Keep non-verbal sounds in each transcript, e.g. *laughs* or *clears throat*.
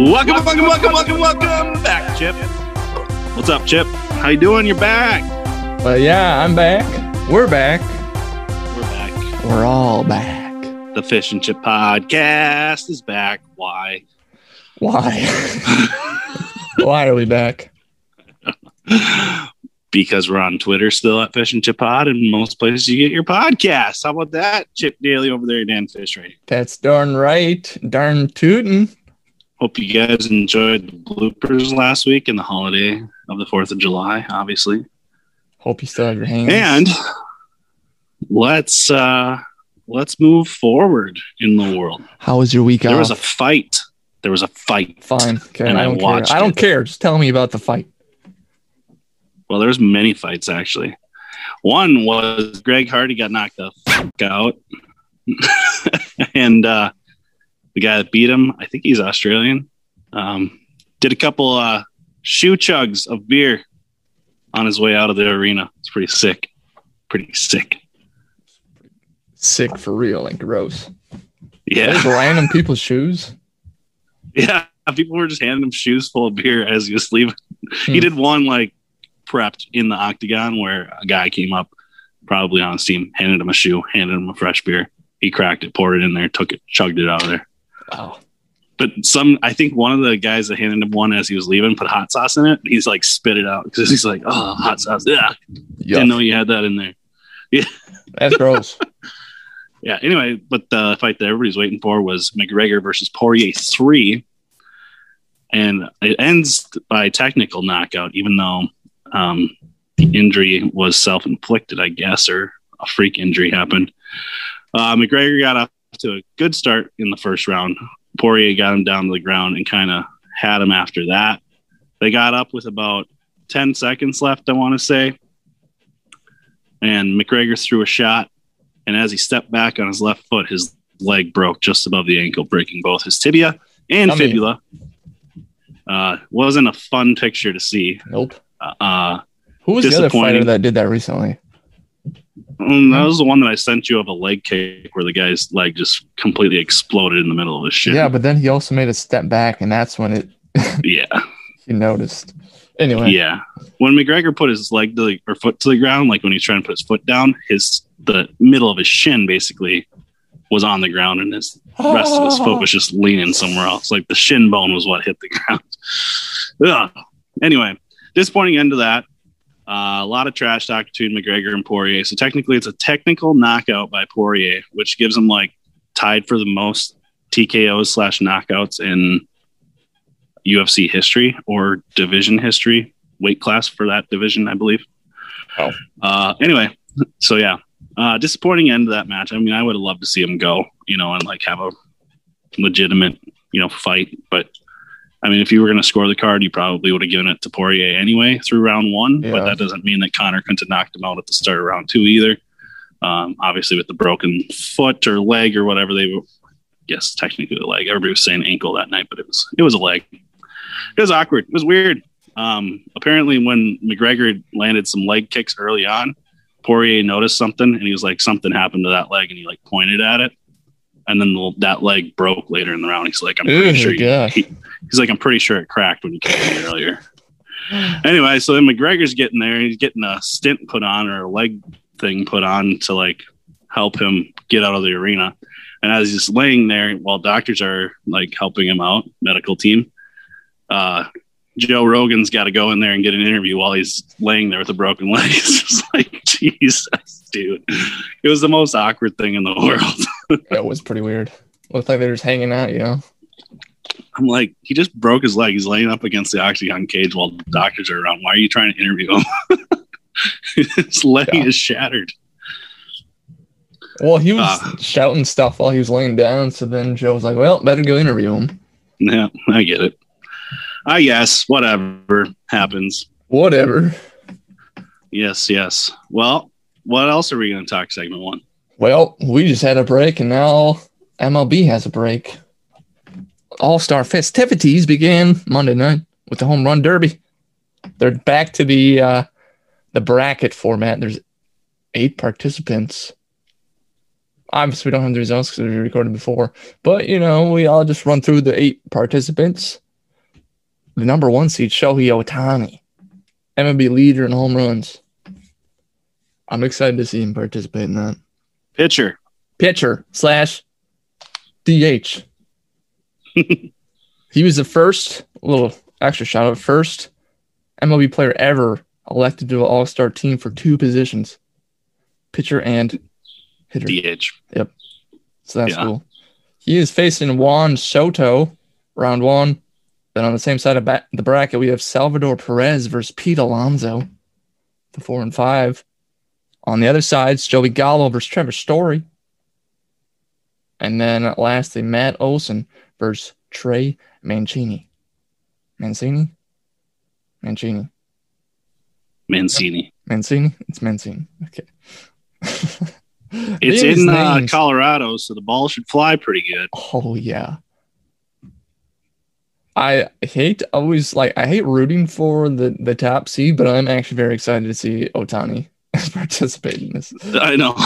Welcome, welcome, welcome, welcome, welcome back, Chip. What's up, Chip? How you doing? You're back. Well, yeah, I'm back. We're back. We're back. We're all back. The Fish and Chip podcast is back. Why? Why? *laughs* Why are we back? because we're on Twitter still at Fish and Chip Pod, and most places you get your podcasts. How about that, Chip Daly over there, Dan Fish Radio? That's darn right. Darn tootin'. Hope you guys enjoyed the bloopers last week and the holiday of the Fourth of July, obviously. Hope you still have your hands. And let's uh let's move forward in the world. how was your week There off? was a fight. There was a fight. Fine. Okay. and I I don't watched care. I don't it. care. Just tell me about the fight. Well, there's many fights actually. One was Greg Hardy got knocked the fuck out, *laughs* and uh, the guy that beat him, I think he's Australian, um, did a couple uh, shoe chugs of beer on his way out of the arena. It's pretty sick. Pretty sick. Sick for real. Like gross. Yeah, Those random people's shoes. *laughs* yeah. People were just handing him shoes full of beer as he was leaving. He Hmm. did one like prepped in the octagon where a guy came up, probably on his team, handed him a shoe, handed him a fresh beer. He cracked it, poured it in there, took it, chugged it out of there. Wow. But some, I think one of the guys that handed him one as he was leaving put hot sauce in it. He's like spit it out because he's like, oh, hot sauce. Yeah, didn't know you had that in there. *laughs* Yeah, that's gross. *laughs* Yeah. Anyway, but the fight that everybody's waiting for was McGregor versus Poirier three, and it ends by technical knockout, even though um, the injury was self inflicted, I guess, or a freak injury happened. Uh, McGregor got off to a good start in the first round. Poirier got him down to the ground and kind of had him after that. They got up with about 10 seconds left, I want to say. And McGregor threw a shot and as he stepped back on his left foot, his leg broke just above the ankle, breaking both his tibia and fibula. Uh, wasn't a fun picture to see. Nope. Uh, Who was the other fighter that did that recently? Mm, that was the one that I sent you of a leg kick where the guy's leg just completely exploded in the middle of his shit. Yeah, but then he also made a step back, and that's when it *laughs* yeah, he noticed. Anyway, yeah. When McGregor put his leg to the, or foot to the ground, like when he's trying to put his foot down, his the middle of his shin basically was on the ground, and his rest of his foot was just *laughs* leaning somewhere else. Like the shin bone was what hit the ground. *laughs* Ugh. Anyway, disappointing end to that. Uh, a lot of trash talk between McGregor and Poirier. So technically, it's a technical knockout by Poirier, which gives him like tied for the most TKOs slash knockouts in UFC history or division history, weight class for that division, I believe. Oh. Uh, anyway, so yeah, uh, disappointing end to that match. I mean, I would have loved to see him go, you know, and like have a legitimate, you know, fight. But I mean, if you were going to score the card, you probably would have given it to Poirier anyway through round one. But that doesn't mean that Conor couldn't have knocked him out at the start of round two either. Um, obviously, with the broken foot or leg or whatever they were, yes, technically a leg. Everybody was saying ankle that night, but it was it was a leg. It was awkward. It was weird. Um, apparently, when McGregor landed some leg kicks early on, Poirier noticed something and he was like, something happened to that leg, and he like pointed at it, and then the, that leg broke later in the round. He's like, I'm pretty Ew, sure. You, he, he's like, I'm pretty sure it cracked when you came in earlier. Anyway, so then McGregor's getting there. He's getting a stint put on or a leg thing put on to like help him get out of the arena. And as he's laying there, while doctors are like helping him out, medical team, uh, Joe Rogan's got to go in there and get an interview while he's laying there with a broken leg. *laughs* It's just like, Jesus, dude. It was the most awkward thing in the *laughs* world. That was pretty weird. Looked like they were just hanging out, you know. I'm like, he just broke his leg. He's laying up against the octagon cage while the doctors are around. Why are you trying to interview him? *laughs* his leg Yeah. is shattered. Well, he was Ah. shouting stuff while he was laying down. So then Joe was like, "Well, better go interview him." Yeah, I get it. I guess whatever happens. Whatever. Yes, yes. Well, what else are we going to talk segment one? Well, we just had a break, and now MLB has a break. All Star festivities began Monday night with the home run derby. They're back to the uh, the bracket format. There's eight participants. Obviously, we don't have the results because we recorded before, but you know, we all just run through the eight participants the number one seed, Shohei Ohtani, MLB leader in home runs. I'm excited to see him participate in that. Pitcher. Pitcher slash DH. *laughs* he was the first little extra shout out first MLB player ever elected to an All Star team for two positions, pitcher and hitter. DH. Yep. So that's Yeah. cool. He is facing Juan Soto, round one. Then on the same side of ba- the bracket, we have Salvador Perez versus Pete Alonso, the four and five. On the other side, it's Joey Gallo versus Trevor Story. And then lastly, Matt Olson versus Trey Mancini. Mancini? Mancini. Mancini. Mancini? It's Mancini. Okay. *laughs* It's These in uh, Colorado, so the ball should fly pretty good. Oh yeah. I hate always like I hate rooting for the the top seed, but I'm actually very excited to see Ohtani *laughs* participate in this. I know,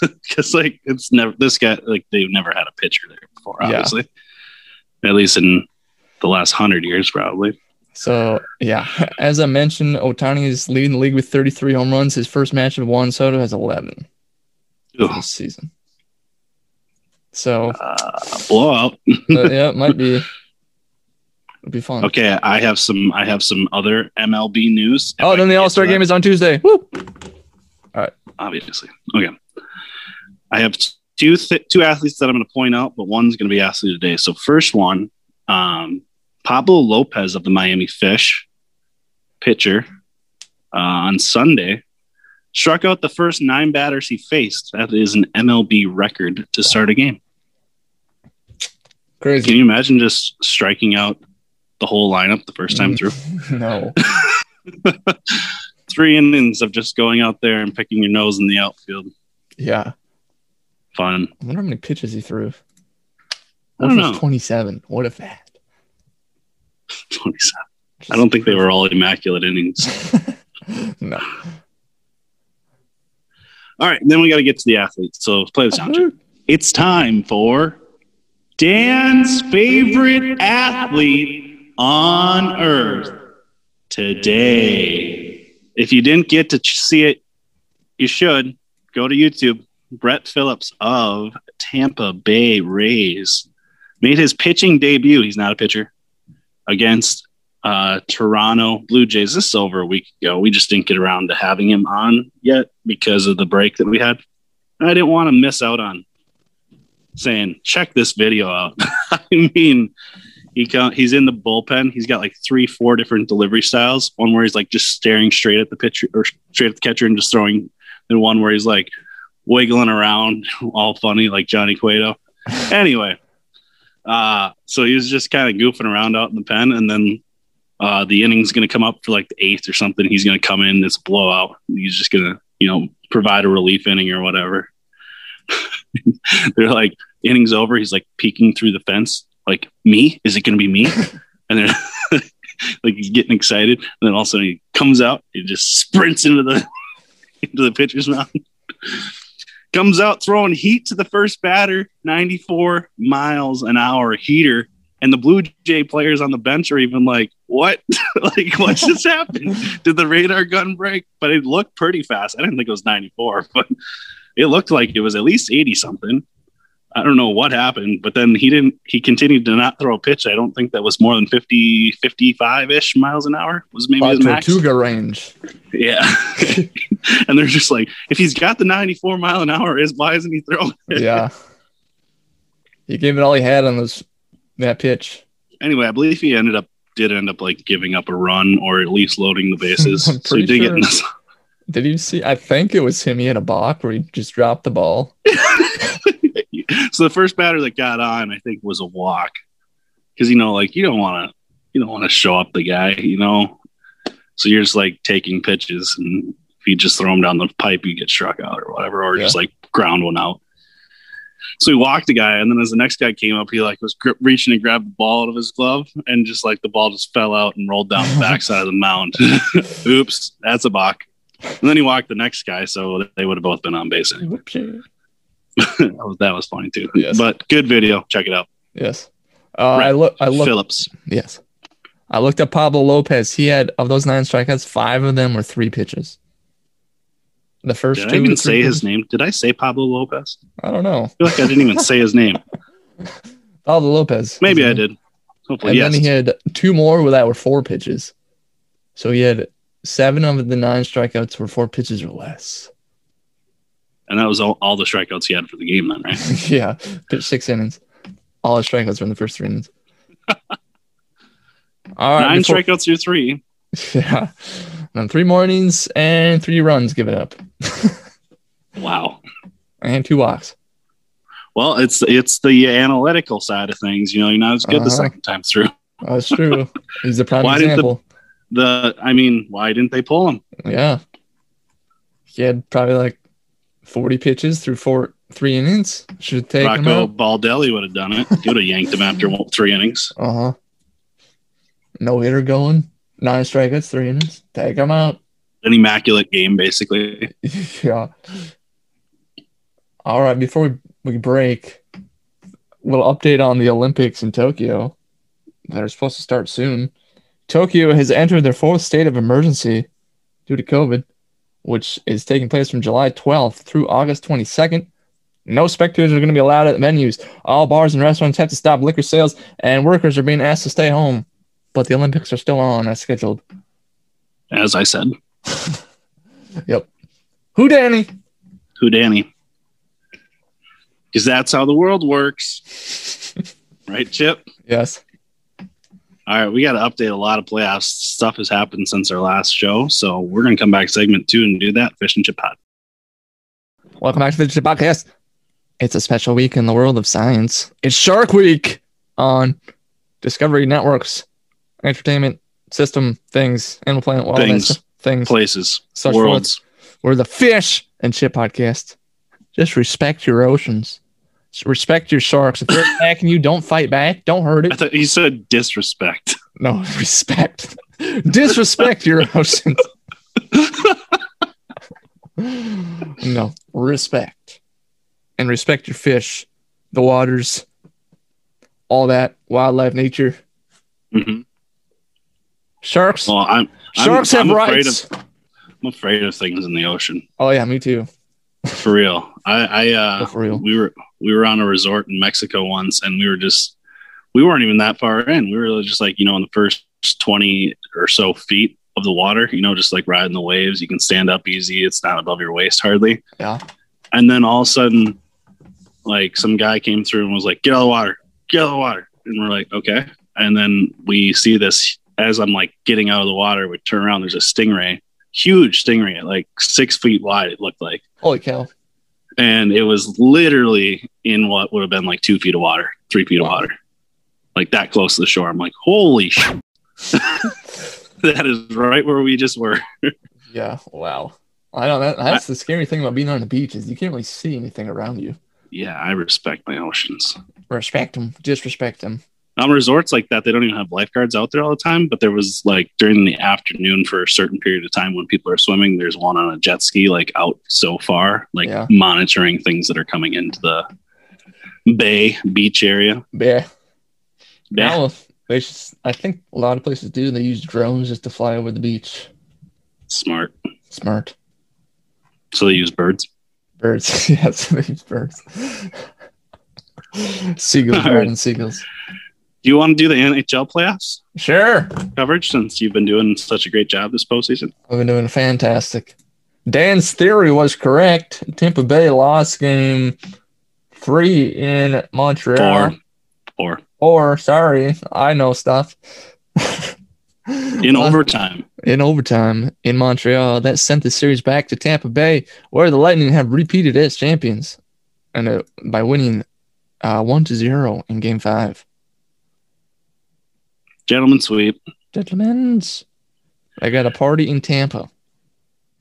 *laughs* because like it's never this guy like they've never had a pitcher there before. Yeah. At least in the last hundred years, probably. So yeah, as I mentioned, Ohtani is leading the league with 33 home runs. His first match of Juan Soto has 11 Ugh, this season. So uh, blowout. uh, yeah, it *laughs* might be it'll be fun. Okay, I have some. I have some other MLB news. Oh, then the All Star game is on Tuesday. Woo! obviously. Okay. I have two th- two athletes that I'm going to point out, but one's going to be athlete today. So first one, um, Pablo Lopez of the Miami Fish, pitcher, uh, on Sunday, struck out the first nine batters he faced. That is an MLB record to start a game. Crazy. Can you imagine just striking out the whole lineup the first time through? *laughs* no. *laughs* Three innings of just going out there and picking your nose in the outfield. Yeah. Fun. I wonder how many pitches he threw. I don't if know. 27? What if that? *laughs* 27. I don't think they were all immaculate innings. *laughs* no. All right, then we got to get to the athletes. So let's play the soundtrack. It's time for Dan's favorite athlete on earth today. If you didn't get to see it, you should go to YouTube. Brett Phillips of Tampa Bay Rays made his pitching debut. He's not a pitcher against uh, Toronto Blue Jays. This is over a week ago. We just didn't get around to having him on yet because of the break that we had. And I didn't want to miss out on saying, check this video out. *laughs* I mean, he he's in the bullpen. He's got like three, four different delivery styles. One where he's like just staring straight at the pitcher or straight at the catcher and just throwing. And one where he's like wiggling around, *laughs* all funny like Johnny Cueto. *laughs* anyway, uh, so he was just kind of goofing around out in the pen, and then uh, the inning's going to come up for like the eighth or something. He's going to come in. It's a blowout. He's just going to, you know, provide a relief inning or whatever. *laughs* They're like, inning's over. He's like peeking through the fence. Like, me? Is it going to be me? And then, like, he's getting excited. And then all of a sudden he comes out. He just sprints into the into the pitcher's mound. Comes out throwing heat to the first batter, 94 miles an hour heater. And the Blue Jay players on the bench are even like, what? *laughs* like, what just happened? *laughs* Did the radar gun break? But it looked pretty fast. I didn't think it was 94, *laughs* but it looked like it was at least 80 something. I don't know what happened, but then he didn't, he continued to not throw a pitch. I don't think that was more than 50, 55 ish miles an hour was maybe his max. Tortuga range. Yeah. *laughs* and they're just like, if he's got the 94 mile an hour, is why isn't he throwing it? Yeah. he gave it all he had on those that pitch. Anyway, I believe he ended up did end up like giving up a run or at least loading the bases. *laughs* So he did get sure. in this. *laughs* Did you see? I think it was him. He had a balk where he just dropped the ball. So the first batter that got on, I think, was a walk. Because you know, like you don't want to, you don't want to show up the guy, you know. So you're just like taking pitches, and if you just throw them down the pipe, you get struck out or whatever, or just like ground one out. So he walked the guy, and then as the next guy came up, he like was grip, reaching to grab the ball out of his glove, and just like the ball just fell out and rolled down the *laughs* backside of the mound. *laughs* Oops, that's a balk. And then he walked the next guy, so they would have both been on base. Anyway. Whoopsie. That, was, that was funny too. Yes. But good video. Check it out. Yes. Uh, I look. I look. Phillips. Yes. I looked at Pablo Lopez. He had of those nine strikeouts, five of them were three pitches. The first Did I even say his name? Did I say Pablo Lopez? I don't know. I feel like I didn't even say his name. *laughs* Pablo Lopez. Maybe I did. Hopefully, yes. And yes. then he had two more that were four pitches. So he had seven of the nine strikeouts were four pitches or less. And that was all, all the strikeouts he had for the game, then, right? *laughs* yeah, pitched six innings. All his strikeouts were in the first three innings. *laughs* All right, Nine before- strikeouts through three. *laughs* Yeah, and three mornings and three runs given up, Wow. and two walks. Well, it's it's the analytical side of things. You know, you're not as good the Uh-huh. second time through. That's true. He's the prime Why didn't the- example. The I mean, why didn't they pull him? Yeah, he had probably like forty pitches through four three innings. Should take him Rocco. Baldelli would have done it. He would have yanked him after three innings. Uh huh. No hitter going. Nine strikeouts, three innings. Take him out. An immaculate game, basically. *laughs* yeah. All right. Before we, we break, we'll update on the Olympics in Tokyo that are supposed to start soon. Tokyo has entered their fourth state of emergency due to COVID, which is taking place from July 12th through August 22nd. No spectators are going to be allowed at venues. All bars and restaurants have to stop liquor sales, and workers are being asked to stay home. But the Olympics are still on as scheduled. As I said, *laughs* yep. Who, Danny? who Danny? Because that's how the world works, *laughs* right, Chip? Yes. All right, we got to update a lot of playoffs. Stuff has happened since our last show, so we're going to come back segment two and do that. Fish and Chip Pod. Welcome back to the Chip Podcast. It's a special week in the world of science. It's Shark Week on Discovery Networks, entertainment system things, Animal Planet, all Things. things. Places, Such worlds. We're the Fish and Chip Podcast. Just respect your oceans. Respect your sharks. If they're attacking you, don't fight back. Don't hurt I it. thought you said disrespect. No, *laughs* respect. Disrespect your oceans. *laughs* no, respect. And respect your fish, the waters, all that, wildlife, nature. Mhm. Sharks. Well, I'm I'm- Sharks I'm have rights. Of, I'm afraid of things in the ocean oh yeah, me too. For real. I, I uh, Oh, for real. we were we were on a resort in Mexico once, and we were just we weren't even that far in. We were just like you know in the first twenty or so feet of the water. You know, just like riding the waves. You can stand up easy. It's not above your waist hardly. Yeah. And then all of a sudden, like some guy came through and was like, "Get out of the water! Get out of the water!" And we're like, "Okay." And then we see this as I'm like getting out of the water. We turn around. There's a stingray, huge stingray, like six feet wide. It looked like Holy cow. and it was literally in what would have been like two feet of water, three feet of water, like that close to the shore. I'm like, holy sh! *laughs* that is right where we just were. *laughs* Yeah. Wow. I know that that's the scary thing about being on the beach is you can't really see anything around you. Yeah, I respect my oceans. Respect them. Disrespect them. On resorts like that, they don't even have lifeguards out there all the time. But there was like during the afternoon for a certain period of time when people are swimming, there's one on a jet ski like out so far, like Yeah. monitoring things that are coming into the bay beach area. Yeah. Yeah. Now, should, I think a lot of places do. They use drones just to fly over the beach. Smart. Smart. So they use birds. Birds. *laughs* yes, they use birds. *laughs* seagulls, right. riding seagulls. Do you want to do the NHL playoffs Sure. coverage since you've been doing such a great job this postseason? I've been doing fantastic. Dan's theory was correct. Tampa Bay lost game three in Montreal. Four. Four. Or, sorry, I know stuff. In overtime. *laughs* in overtime in Montreal that sent the series back to Tampa Bay, where the Lightning have repeated as champions, and uh, by winning uh, one to zero in Game Five. Gentlemen sweep. Gentlemen's, I got a party in Tampa.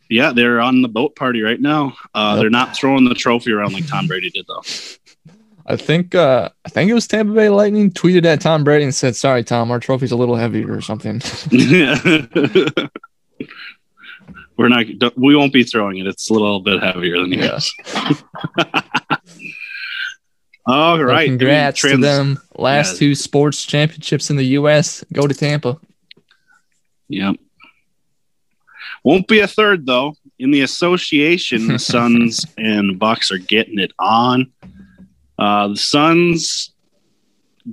Yeah, they're on the boat party right now. Uh, Yep. They're not throwing the trophy around like Tom Brady did, though. *laughs* I think uh, I think it was Tampa Bay Lightning tweeted at Tom Brady and said, "Sorry, Tom, our trophy's a little heavier or something." *laughs* We're not. We won't be throwing it. It's a little bit heavier than Yeah. *laughs* All So congrats Trans- to them. Last Yeah. two sports championships in the U.S. go to Tampa. Yep. Won't be a third though. In the association, the *laughs* Suns and Bucks are getting it on. Uh, the Suns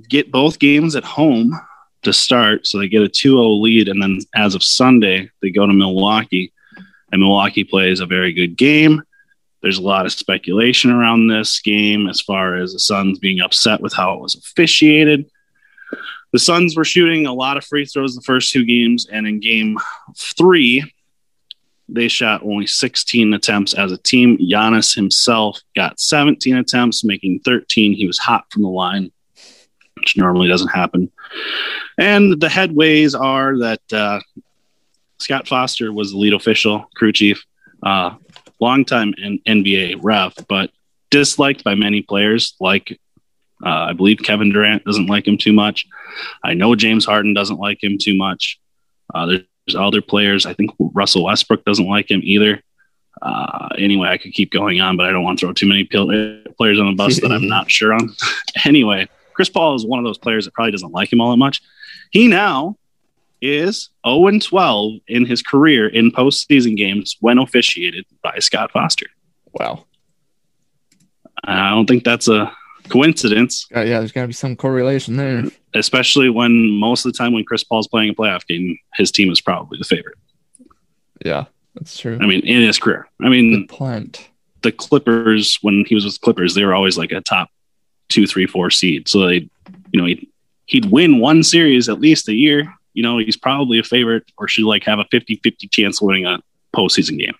get both games at home to start, so they get a 2-0 lead, and then as of Sunday, they go to Milwaukee, and Milwaukee plays a very good game. There's a lot of speculation around this game as far as the Suns being upset with how it was officiated. The Suns were shooting a lot of free throws the first two games, and in game three, they shot only 16 attempts as a team. Giannis himself got 17 attempts, making 13. He was hot from the line, which normally doesn't happen. And the headways are that uh, Scott Foster was the lead official, crew chief, uh, longtime N- NBA ref, but disliked by many players. Like uh, I believe Kevin Durant doesn't like him too much. I know James Harden doesn't like him too much. Uh, there's other players. I think Russell Westbrook doesn't like him either. Uh, anyway, I could keep going on, but I don't want to throw too many players on the bus that I'm *laughs* not sure on. *laughs* anyway, Chris Paul is one of those players that probably doesn't like him all that much. He now is 0 12 in his career in postseason games when officiated by Scott Foster. Wow. I don't think that's a coincidence. Uh, yeah, there's got to be some correlation there. Especially when most of the time when Chris Paul's playing a playoff game, his team is probably the favorite. Yeah, that's true. I mean, in his career. I mean, point. the Clippers, when he was with the Clippers, they were always like a top two, three, four seed. So they, you know, he'd, he'd win one series at least a year. You know, he's probably a favorite or should like have a 50 50 chance of winning a postseason game.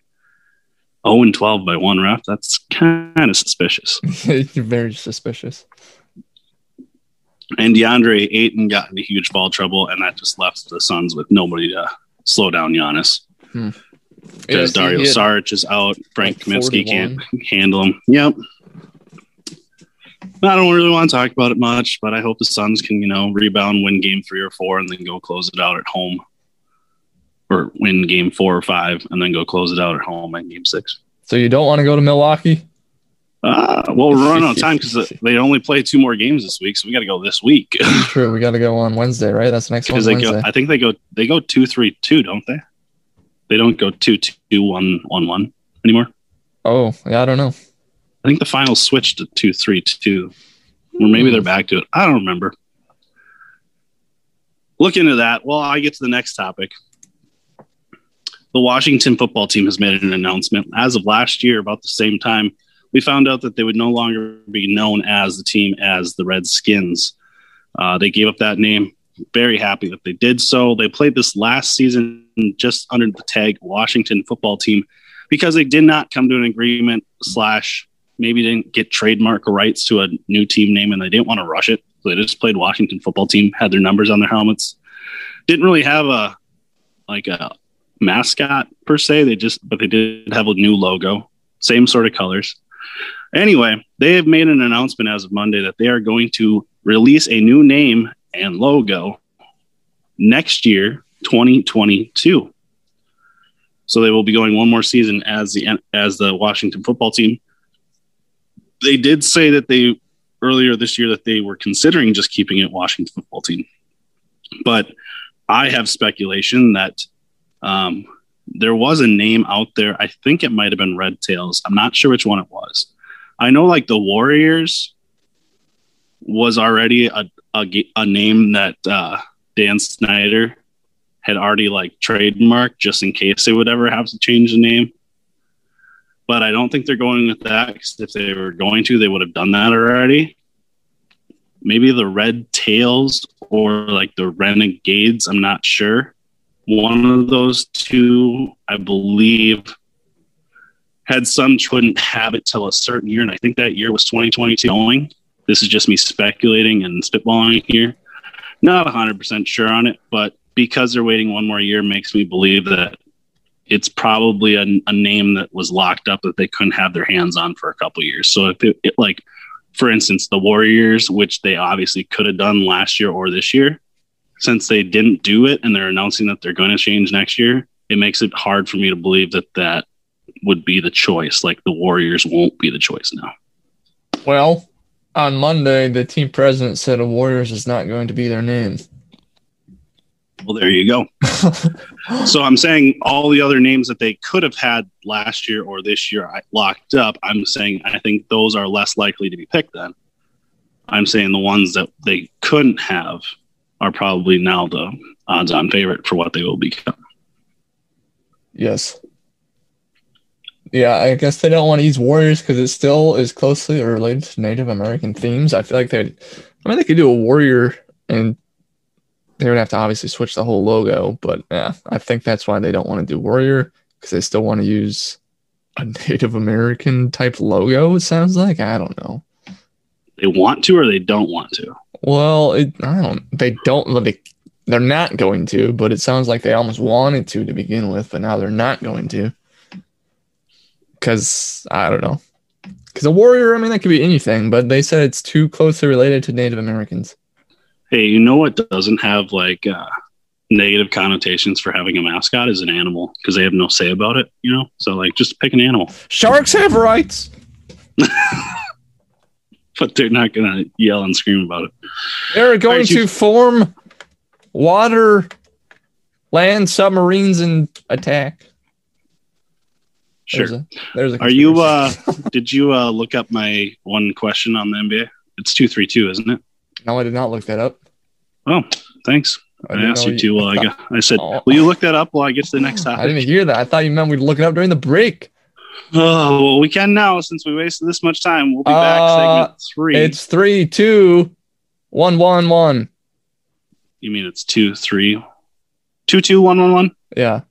0 and 12 by one ref. That's kind of suspicious. *laughs* You're very suspicious. And DeAndre Ayton got into huge ball trouble, and that just left the Suns with nobody to slow down Giannis. Hmm. Because Yeah, Dario Saric is out, Frank like Kaminsky 41. can't handle him. Yep. I don't really want to talk about it much, but I hope the Suns can, you know, rebound, win game three or four, and then go close it out at home. Or win game four or five, and then go close it out at home in game six. So you don't want to go to Milwaukee? Uh, well, we're running out of *laughs* time because they only play two more games this week, so we got to go this week. *laughs* True. We got to go on Wednesday, right? That's the next one. they Wednesday. go. I think they go. They go two three two, don't they? They don't go two two one one one anymore. oh, yeah. I don't know. I think the final switched to two three two, or maybe they're back to it. I don't remember. Look into that. Well, I get to the next topic. The Washington football team has made an announcement. As of last year, about the same time, we found out that they would no longer be known as the team as the Redskins. Uh, they gave up that name. Very happy that they did so. They played this last season just under the tag Washington football team because they did not come to an agreement slash maybe didn't get trademark rights to a new team name and they didn't want to rush it. So they just played Washington football team, had their numbers on their helmets. Didn't really have a like a mascot per se. They just but they did have a new logo, same sort of colors. Anyway, they have made an announcement as of Monday that they are going to release a new name and logo next year, 2022. So they will be going one more season as the as the Washington football team. They did say that they earlier this year that they were considering just keeping it Washington football team, but I have speculation that um, there was a name out there. I think it might have been Red Tails. I'm not sure which one it was. I know like the Warriors was already a a, a name that uh, Dan Snyder had already like trademarked just in case they would ever have to change the name. But I don't think they're going with that 'cause if they were going to, they would have done that already. Maybe the Red Tails or like the Renegades. I'm not sure. One of those two, I believe, had some couldn't have it till a certain year, and I think that year was 2022 going. This is just me speculating and spitballing here. Not 100% sure on it, but because they're waiting one more year makes me believe that it's probably a, a name that was locked up that they couldn't have their hands on for a couple years. So if it, it like, for instance, the Warriors, which they obviously could have done last year or this year, since they didn't do it and they're announcing that they're going to change next year, it makes it hard for me to believe that that would be the choice. Like the Warriors won't be the choice now. Well, on Monday, the team president said the Warriors is not going to be their name. Well, there you go. *laughs* so I'm saying all the other names that they could have had last year or this year I- locked up. I'm saying I think those are less likely to be picked. Then I'm saying the ones that they couldn't have are probably now the odds-on favorite for what they will become. Yes. Yeah, I guess they don't want to use warriors because it still is closely related to Native American themes. I feel like they, I mean, they could do a warrior and they would have to obviously switch the whole logo. But yeah, I think that's why they don't want to do warrior because they still want to use a *laughs* Native American type logo. It sounds like I don't know. They want to or they don't want to. Well, it, I don't. They don't. They they're not going to, but it sounds like they almost wanted to to begin with, but now they're not going to. Because I don't know. Because a warrior, I mean, that could be anything, but they said it's too closely related to Native Americans. Hey, you know what doesn't have like uh, negative connotations for having a mascot is an animal because they have no say about it. You know, so like just pick an animal, Sharks have rights. *laughs* but they're not gonna yell and scream about it. They're going Alright, you- to form water, land, submarines, and attack. Sure. There's a, there's a Are you? uh *laughs* Did you uh look up my one question on the NBA? It's two three two, isn't it? No, I did not look that up. Oh, thanks. I, didn't asked know you to. Well, I, thought- got, I said, Oh. will you look that up while I get to the next time? I didn't hear that. I thought you meant we'd look it up during the break. Oh, well, we can now since we wasted this much time. We'll be back Uh, segment three. It's three, two, one, one, one. you mean it's two three, two two one one one? Yeah.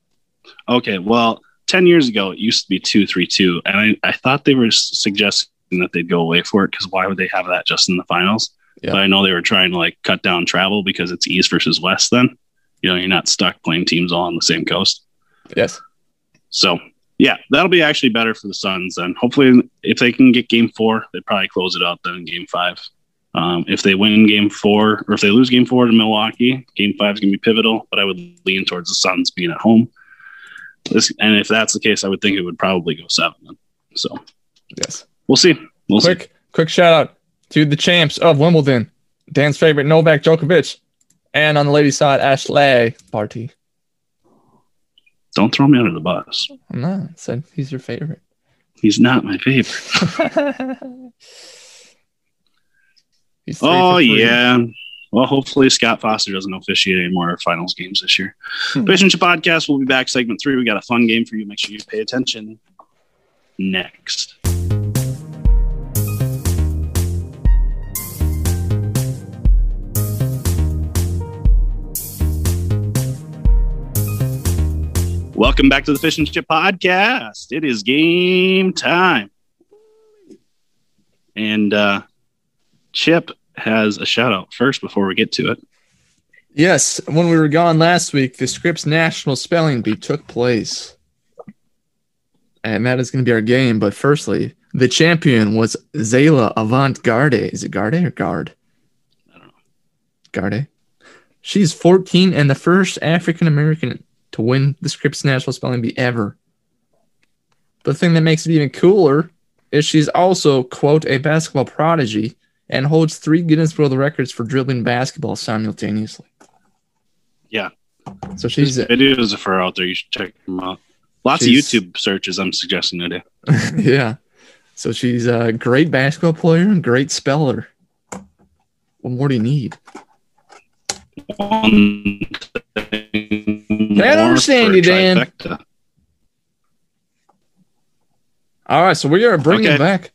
Okay, well, 10 years ago, it used to be 232. And I, I thought they were suggesting that they'd go away for it because why would they have that just in the finals? Yeah. But I know they were trying to like cut down travel because it's East versus West then. You know, you're not stuck playing teams all on the same coast. Yes. So, yeah, that'll be actually better for the Suns then. Hopefully, if they can get game four, they probably close it out then in game five. Um, if they win game four, or if they lose game four to Milwaukee, game five is going to be pivotal, but I would lean towards the Suns being at home. This, and if that's the case, I would think it would probably go seven. Then. So Yes. we'll see. We'll see. quick, quick shout out to the champs of Wimbledon, Dan's favorite Novak Djokovic, and on the ladies' side, Ashleigh Barty. Don't throw me under the bus. I'm not I said he's your favorite. He's not my favorite. *laughs* Oh yeah. Well, hopefully Scott Foster doesn't officiate any more finals games this year. Hmm. Fish and Chip Podcast will be back segment three. We got a fun game for you. Make sure you pay attention. Next. Welcome back to the Fish and Chip Podcast. It is game time. And uh Chip has a shout out first before we get to it. Yes, when we were gone last week, the Scripps National Spelling Bee took place. And that is going to be our game. But firstly, the champion was Zaila Avant Garde. Is it Garde or Guard? I don't know. Garde. She's 14 and the first African American to win the Scripps National Spelling Bee ever. The thing that makes it even cooler is she's also, quote, a basketball prodigy and holds three Guinness World Records for dribbling basketball simultaneously. Yeah. So she's videos of her out there. You should check them out. Lots of YouTube searches. I'm suggesting today. *laughs* yeah. So she's a great basketball player and great speller. What more do you need? One Can't understand you, Dan. All right, so we are bringing Okay. back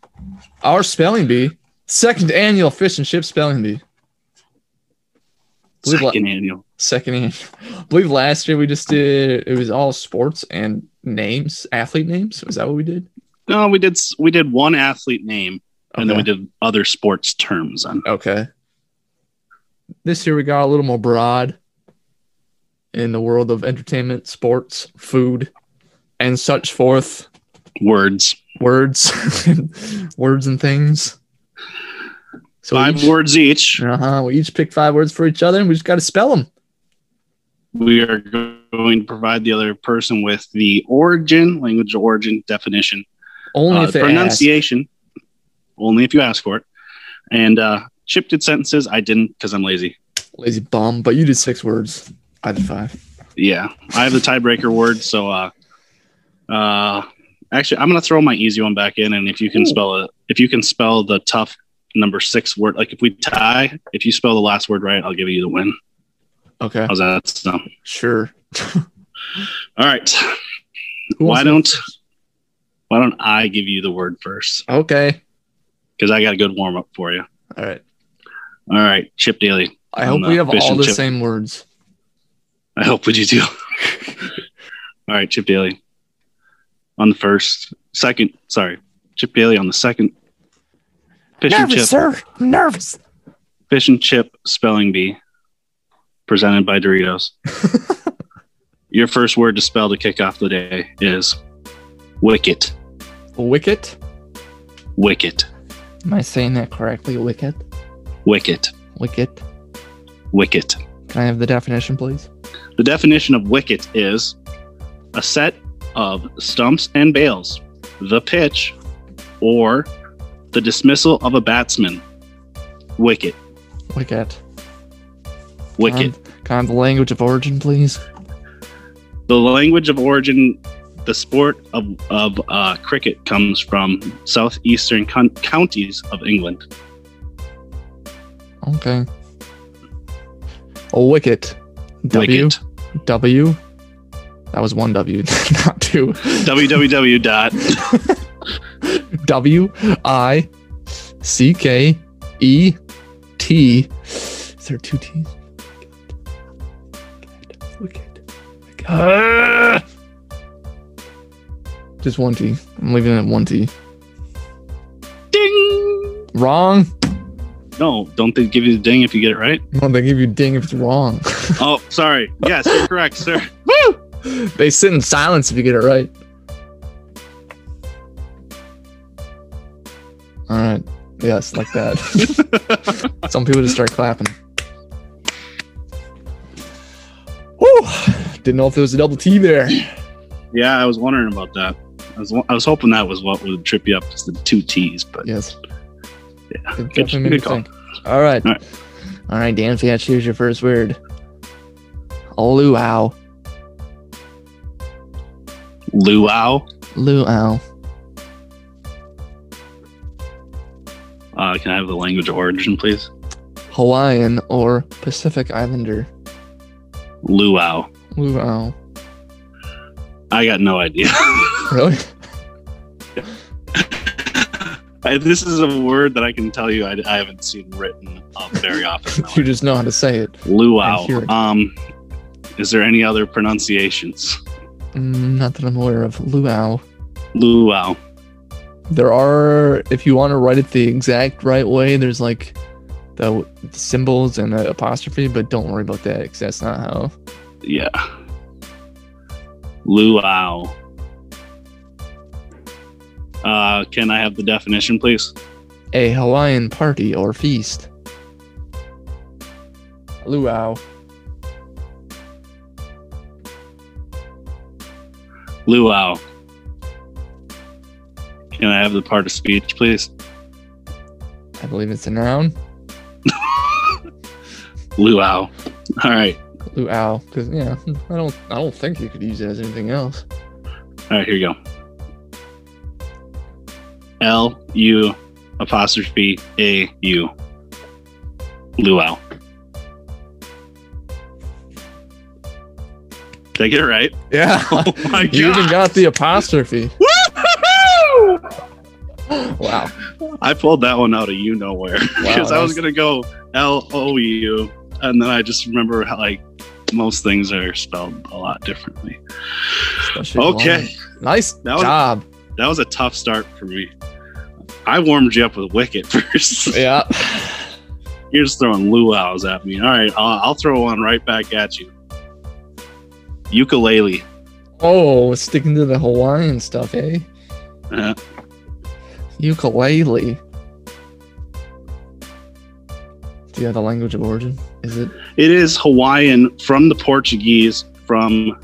our spelling bee, second annual fish and chip spelling bee. Believe la- Second annual. second annual. I *laughs* believe last year we just did it was all sports and names, athlete names. Was that what we did? No, we did. We did one athlete name, and then we did other sports terms. On Okay. This year we got a little more broad in the world of entertainment, sports, food, and such forth. words, Words, *laughs* words and things. So five each, words each. Uh-huh, we each pick five words for each other, and we just got to spell them. We are going to provide the other person with the origin, language origin definition, Only uh, if they ask. pronunciation. Only if you ask for it. And uh, Chip did sentences. I didn't because I'm lazy. Lazy bum, but you did six words. I did five. Yeah, I have the tiebreaker word. So, uh, uh, actually, I'm gonna throw my easy one back in, and if you can Ooh. spell it, if you can spell the tough number six word, like if we tie, if you spell the last word right, I'll give you the win. Okay. How's that sound? Sure. *laughs* All right. Who Why don't? Why don't I give you the word first? Okay. Because I got a good warm up for you. All right. All right, Chip Daly. I hope we have all the chip. same words. I hope we do too. *laughs* All right, Chip Daly. On the first, second, sorry, Chip Daly on the second. Fish and chip, sir. I'm nervous. fish and chip spelling bee, presented by Doritos. *laughs* Your first word to spell to kick off the day is wicket. Wicket. Wicket. Am I saying that correctly? Wicket. Wicket. Wicket. Wicket. Can I have the definition, please? The definition of wicket is a set of stumps and bails, the pitch, or the dismissal of a batsman. Wicket. Wicket. Wicket. Kind have the language of origin, please? The language of origin, the sport of, of uh, cricket comes from southeastern con- counties of England. Okay. A wicket. W. Wicket. W. That was one W, *laughs* not two. www. dot *laughs* W I C K E T. Is there two T's? Wicked. Wicked. Ah! Just one T. I'm leaving it at one T. Ding. Wrong. No, don't they give you the ding if you get it right? No, they give you ding if it's wrong. *laughs* Oh, sorry. Yes, you're correct, sir. *laughs* they sit in silence if you get it right. All right. Yes, like that. *laughs* Some people just start clapping. Woo! Didn't know if there was a double T there. Yeah, I was wondering about that. I was, I was hoping that was what would trip you up, just the two T's. But Yes. Yeah, good, definitely made me good call. All right. All right. All right, Dan Fiat, here's your first word. Luau. Luau. Luau. Uh, can I have the language of origin, please? Hawaiian or Pacific Islander. Luau. Luau. I got no idea. *laughs* Really? I, this is a word that I can tell you I, I haven't seen written up very *laughs* often. you just know how to say it. Luau. It. Um, is there any other pronunciations? Mm, not that I'm aware of. Luau. Luau. There are, if you want to write it the exact right way, there's like the symbols and an apostrophe, but don't worry about that because that's not how. Yeah. Luau. Uh, can I have the definition, please? A Hawaiian party or feast. Luau. Luau. Can I have the part of speech, please? I believe it's a noun. *laughs* Luau. All right. Luau. Because yeah, I don't I don't think you could use it as anything else. All right, here you go. L U apostrophe A U. Luau. Did I get it right? Yeah. *laughs* Oh my you even got the apostrophe. Wow. I pulled that one out of you nowhere because I was gonna go L O U, and then I just remember how like most things are spelled a lot differently. Especially Okay, Hawaiian. Nice That was- job. that was a tough start for me. I warmed you up with Wicket *laughs* first. Yeah. You're just throwing luau's at me. All right, I'll, I'll throw one right back at you. Ukulele. Oh, sticking to the Hawaiian stuff, eh? Uh, Ukulele. Do you have the language of origin? Is it it is Hawaiian from the Portuguese from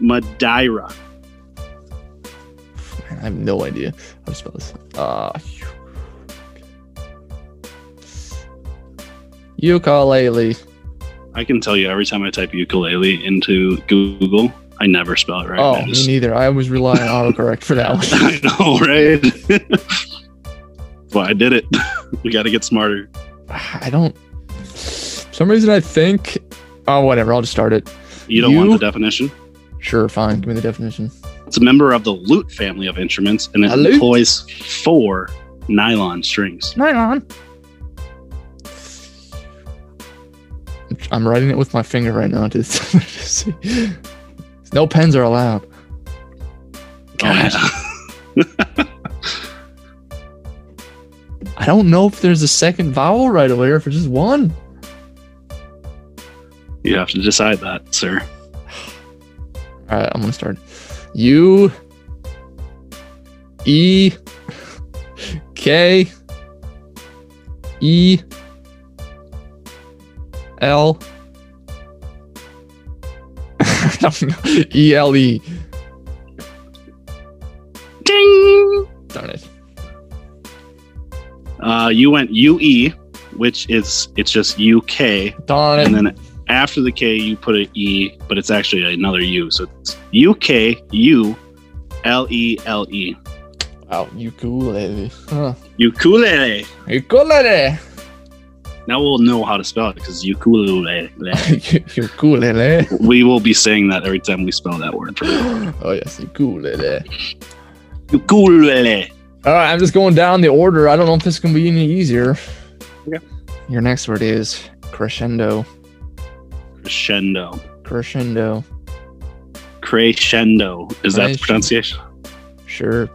Madeira. I have no idea how to spell this. Uh, ukulele. I can tell you every time I type ukulele into Google, I never spell it right. oh, I me neither. I always rely on *laughs* autocorrect for that *laughs* one. I know, right? *laughs* well, I did it. we got to get smarter. I don't. For some reason, I think. Oh, whatever. I'll just start it. You don't You- want the definition? Sure, fine. Give me the definition. It's a member of the lute family of instruments, and it employs four nylon strings. Nylon. I'm writing it with my finger right now to, to see. No pens are allowed. Gosh, Oh, yeah. I don't know if there's a second vowel right away or if it's just one. you have to decide that, sir. All right, I'm gonna start. U E K E L *laughs* I don't know. E L E. Ding! Darn it. Uh, you went UE, which is it's just UK, Darn it. and then after the K you put an E, but it's actually another U, so it's UK U L E L E. Wow, ukulele. Huh. Ukulele. Ukulele. Now we'll know how to spell it because ukulele. ukulele. *laughs* we will be saying that every time we spell that word. *gasps* Oh yes, ukulele. Ukulele. All right, I'm just going down the order. I don't know if this can be any easier. Okay. Your next word is crescendo. Crescendo. Crescendo. Crescendo. Is that the pronunciation? Sure.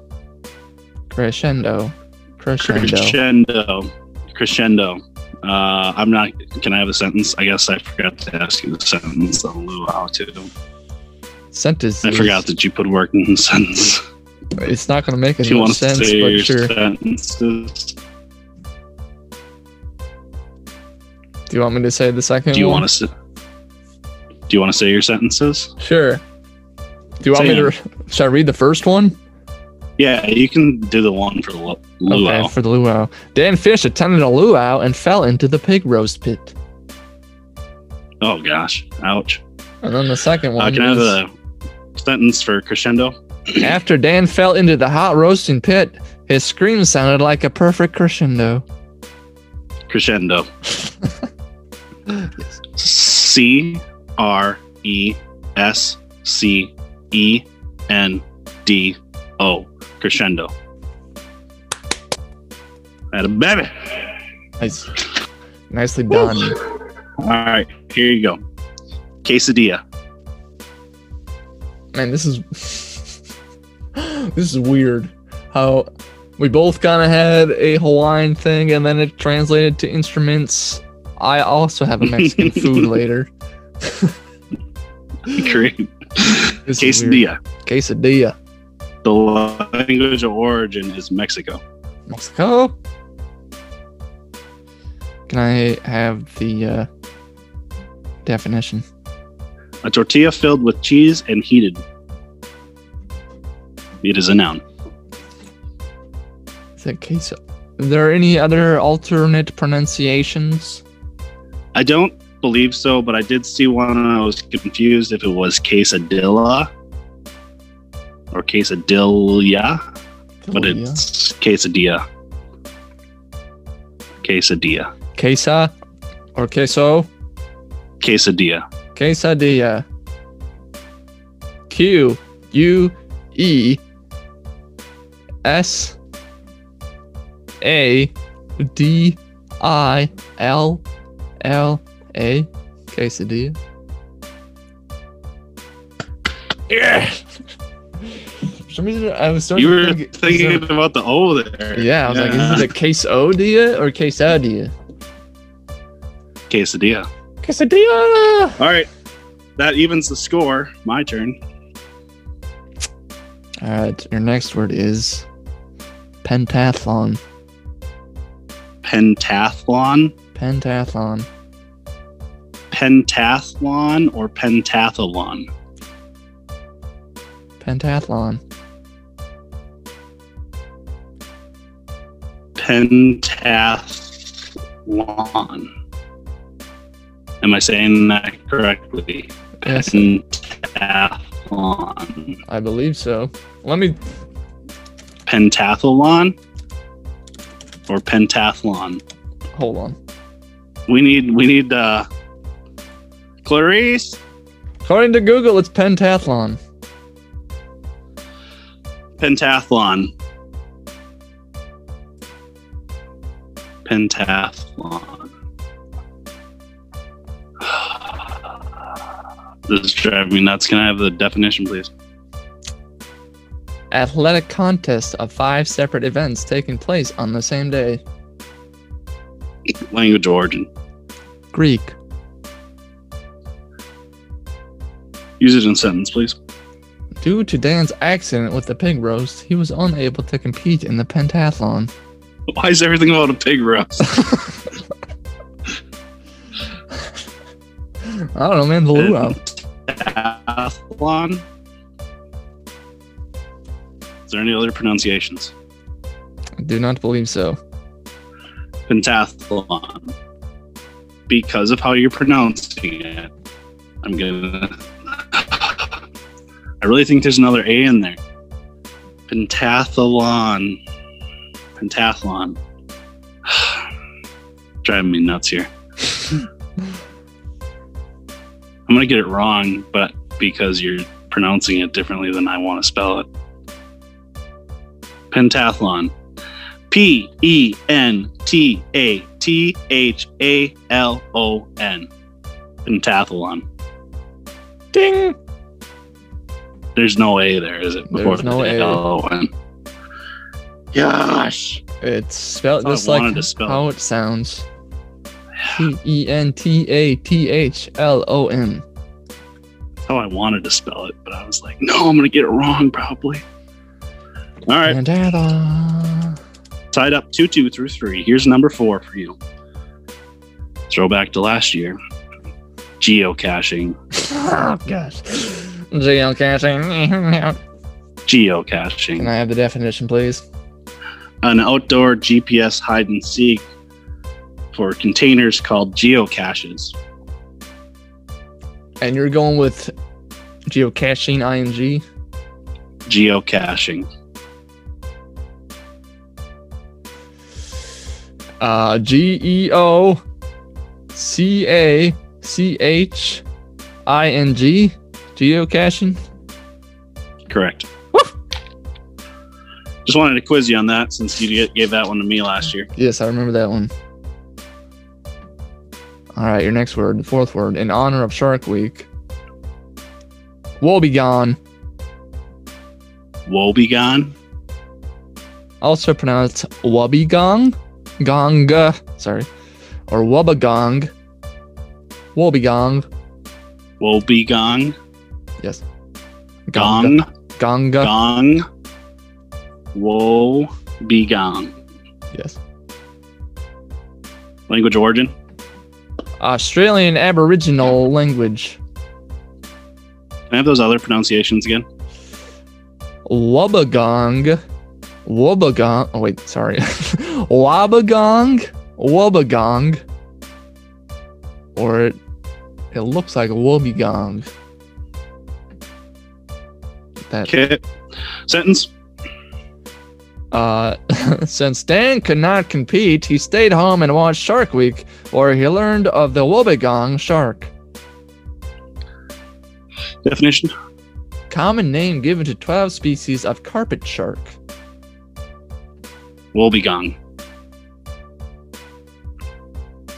Crescendo. Crescendo. Crescendo. Crescendo. Uh, I'm not. Can I have a sentence? I guess I forgot to ask you the sentence on luau too. Sentence. I forgot that you put work in the *laughs* sentence. It's not going to make any you want to sense, but sure. sentences? Do you want me to say the second Do you one? want to? Do you want to say your sentences? Sure. Do you want me to? Should I read the first one? Yeah, you can do the one for the lu- luau. Okay, for the luau. Dan Fish attended a luau and fell into the pig roast pit. Oh gosh, ouch. And then the second Uh, one can I have is, a sentence for crescendo? *clears throat* after Dan fell into the hot roasting pit, his scream sounded like a perfect crescendo. Crescendo. *laughs* C R E S C E N D O. Crescendo. At a baby. Nice. Nicely done. All right, here you go. Quesadilla. Man, this is this is weird. How we both kind of had a Hawaiian thing, and then it translated to instruments. I also have a Mexican food *laughs* later. Great. This is weird. Quesadilla. Quesadilla. The language of origin is Mexico. Mexico. Can I have the uh, definition? A tortilla filled with cheese and heated. It is a noun. Is it queso? Are there any other alternate pronunciations? I don't believe so, but I did see one and I was confused if it was quesadilla or quesadilla, but it's quesadilla. Quesadilla. Quesa or queso? Quesadilla. Quesadilla. Q U E S A D I L L A. Quesadilla. Yeah. For some reason, I was starting You were to think, thinking it- about the O there. yeah, I was like, is it a quesadilla or quesadilla? quesadilla. Quesadilla. All right. That evens the score. My turn. All right, your next word is pentathlon. Pentathlon. Pentathlon. Pentathlon or pentathlon? Pentathlon. Pentathlon. Am I saying that correctly? Yes, Pentathlon. I believe so. Let me. Pentathlon or pentathlon? Hold on. We need we need uh Clarice According to Google, it's pentathlon. pentathlon. Pentathlon. *sighs* This is driving me nuts. Can I have the definition, please? Athletic contest of five separate events taking place on the same day. Language origin. Greek. Use it in a sentence, please. Due to Dan's accident with the pig roast, he was unable to compete in the pentathlon. Why is everything about a pig roast? *laughs* I don't know, man. The luau. Pentathlon. Is there any other pronunciations? I do not believe so. pentathlon because of how you're pronouncing it. I'm gonna. I really think there's another A in there. Pentathlon. Pentathlon. *sighs* Driving me nuts here. I'm gonna get it wrong, but because you're pronouncing it differently than I want to spell it. Pentathlon. P E N T A T H A L O N. Pentathlon. Ding! There's no A there, is it? There's no A. L-O-N. Gosh. It's spelled just like how it sounds. T E N T A T H L O N. That's how I wanted to spell it, but I was like, no, I'm going to get it wrong probably. All right. Pentathlon. Tied up 2 2 through 3. Here's number four for you. Throwback to last year. Geocaching. *laughs* Oh gosh. Geocaching. *laughs* Geocaching. Can I have the definition, please? an outdoor GPS hide and seek for containers called geocaches. And you're going with geocaching ing. Geocaching. Uh, G E O C A C H I N G. Geocaching. Correct. Just wanted to quiz you on that since you gave that one to me last year. Yes, I remember that one. All right, your next word, the fourth word, in honor of Shark Week. Woebegone, Woebegone. also pronounced Wobbegong, Gong, sorry, or Wobbegong. Woebegong, Woebegone. Yes. Gong. Gonga, Gong. Woebegone. yes. Language origin. Australian Aboriginal language. Can I have those other pronunciations again? Wobbegong, Wobbegong. Oh wait, sorry. *laughs* Wobbegong, Wobbegong, or it, it looks like Wobbegong. That Okay. Sentence. uh, *laughs* since Dan could not compete, he stayed home and watched Shark Week, where he learned of the Wobbegong shark. Definition. Common name given to 12 species of carpet shark. Woebegone.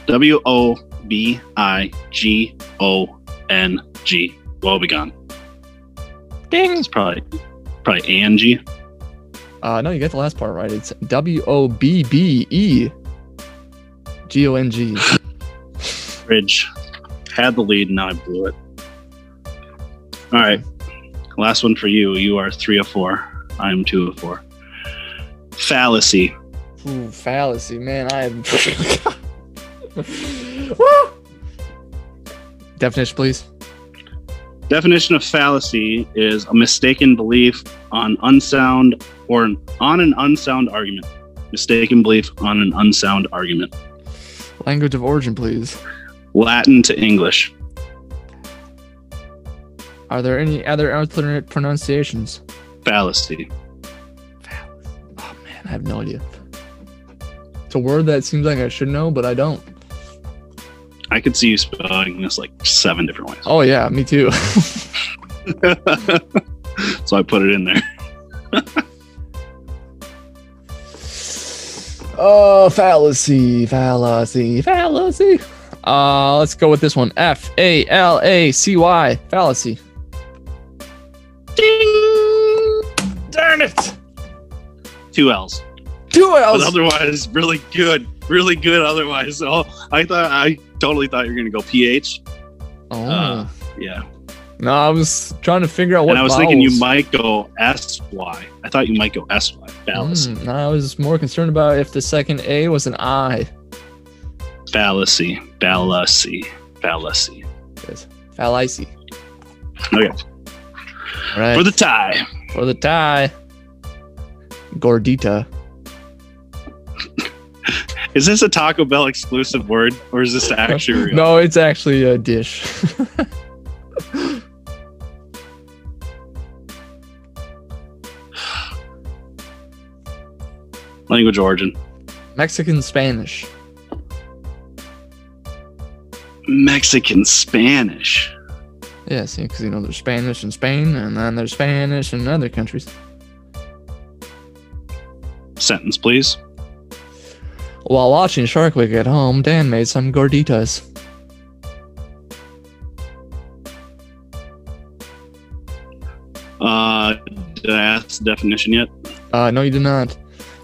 W O B I G O N G. Woebegone. Ding! It's probably probably Angie. Uh, no, you got the last part right. It's W O B B E G O N G. *laughs* Bridge had the lead, now I blew it. All right, last one for you. You are three of four. I am two of four. Fallacy. Ooh, fallacy, man. I am. *laughs* Definition, please. Definition of fallacy is a mistaken belief on unsound or an, on an unsound argument. Mistaken belief on an unsound argument. Language of origin, please. Latin to English. Are there any other alternate pronunciations? Fallacy. Oh man, I have no idea. It's a word that seems like I should know, but I don't. I could see you spelling this like seven different ways. Oh yeah, me too. *laughs* *laughs* so I put it in there. *laughs* oh, fallacy, fallacy, fallacy. Uh, let's go with this one. F A L A C Y, fallacy. Ding! Darn it! Two L's. Two But L's. otherwise, really good. Really good otherwise. Oh, I thought I totally thought you were gonna go PH. Oh. Uh, Yeah. no, I was trying to figure out what. and I was thinking you might go SY. I thought you might go SY. Fallacy. Mm, no, I was more concerned about if the second A was an I. Fallacy. Fallacy. Fallacy. Yes. Fallacy. Okay. All right. For the tie. For the tie. Gordita. Is this a Taco Bell exclusive word or is this actually real? No, it's actually a dish. *sighs* Language origin. Mexican Spanish. Mexican Spanish. Yes, because you know there's Spanish in Spain, and then there's Spanish in other countries. Sentence, please. While watching Shark Week at home, Dan made some gorditas. Uh, did I ask the definition yet? Uh, no, you do not.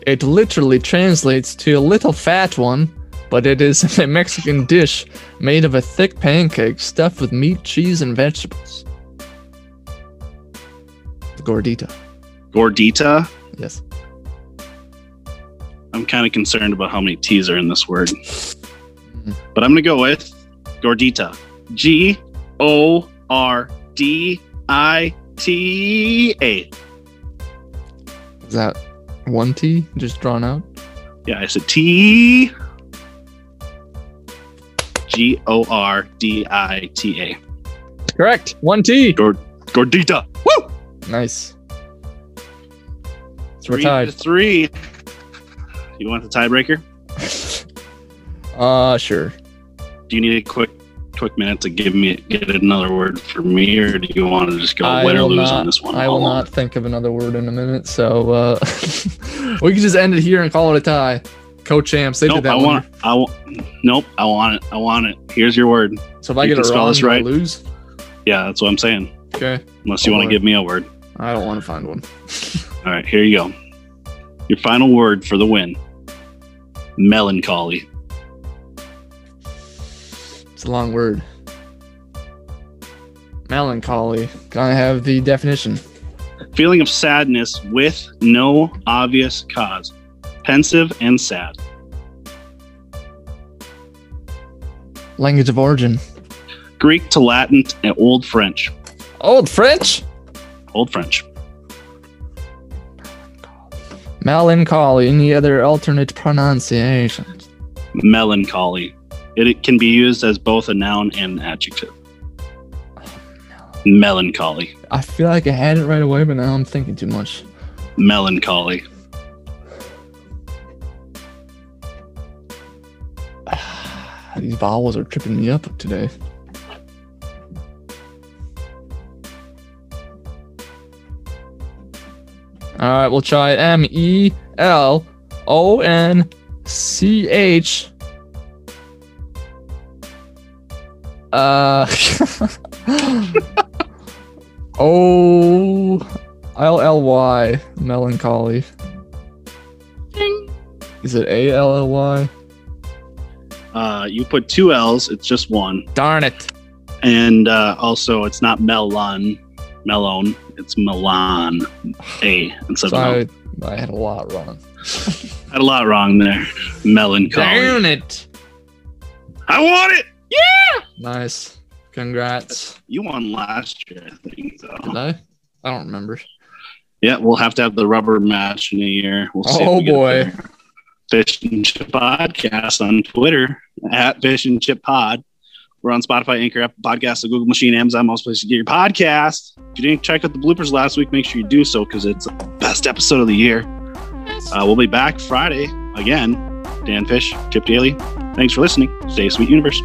It literally translates to a little fat one, but it is *laughs* a Mexican dish made of a thick pancake stuffed with meat, cheese, and vegetables. The gordita. Gordita. Yes. I'm kind of concerned about how many T's are in this word. Mm-hmm. But I'm going to go with Gordita. G O R D I T A. Is that one T just drawn out? Yeah, I said T. G O R D I T A. Correct. One T. Gord- Gordita. Woo! Nice. So we're Three to tied. three. You want the tiebreaker? Uh, sure. Do you need a quick, quick minute to give me get another word for me, or do you want to just go I win or lose not- on this one? I will not think of another word in a minute, so uh, *laughs* we can just end it here and call it a tie. Co-champs, they Nope, did that I one. want. I want. Nope, I want it. I want it. Here's your word. So if I get it wrong, this right. lose. Yeah, that's what I'm saying. Okay, Unless you want to give me a word. I don't want to find one. *laughs* All right, here you go. Your final word for the win. Melancholy. It's a long word. Melancholy. Can I have the definition? Feeling of sadness with no obvious cause. Pensive and sad. Language of origin. Greek to Latin and Old French. Old French. Old French. Melancholy. Any other alternate pronunciations? Melancholy. It, it can be used as both a noun and an adjective. Melancholy. I feel like I had it right away, but now I'm thinking too much. Melancholy. *sighs* These vowels are tripping me up today. All right, we'll try M E L O N C H. Uh. *laughs* O L L Y melancholy. Is it A L L Y? Uh, you put two L's, it's just one. Darn it. And uh, also, it's not melon, melon, it's Milan. A instead So of I, I had a lot wrong. I *laughs* had a lot wrong there. Melancholy. Darn it. I want it. Yeah. Nice. Congrats. You won last year, I think. So. Did I? I don't remember. Yeah, we'll have to have the rubber match in a year. We'll see. Oh, we boy. Fish and Chip Podcast on Twitter at Fish and Chip Pod. We're on Spotify, Anchor, Apple Podcasts, the Google Machine, Amazon, most places to get your podcast. If you didn't check out the bloopers last week, make sure you do so because it's the best episode of the year. Uh, we'll be back Friday again. Dan Fish, Chip Daly. Thanks for listening. Stay sweet, universe.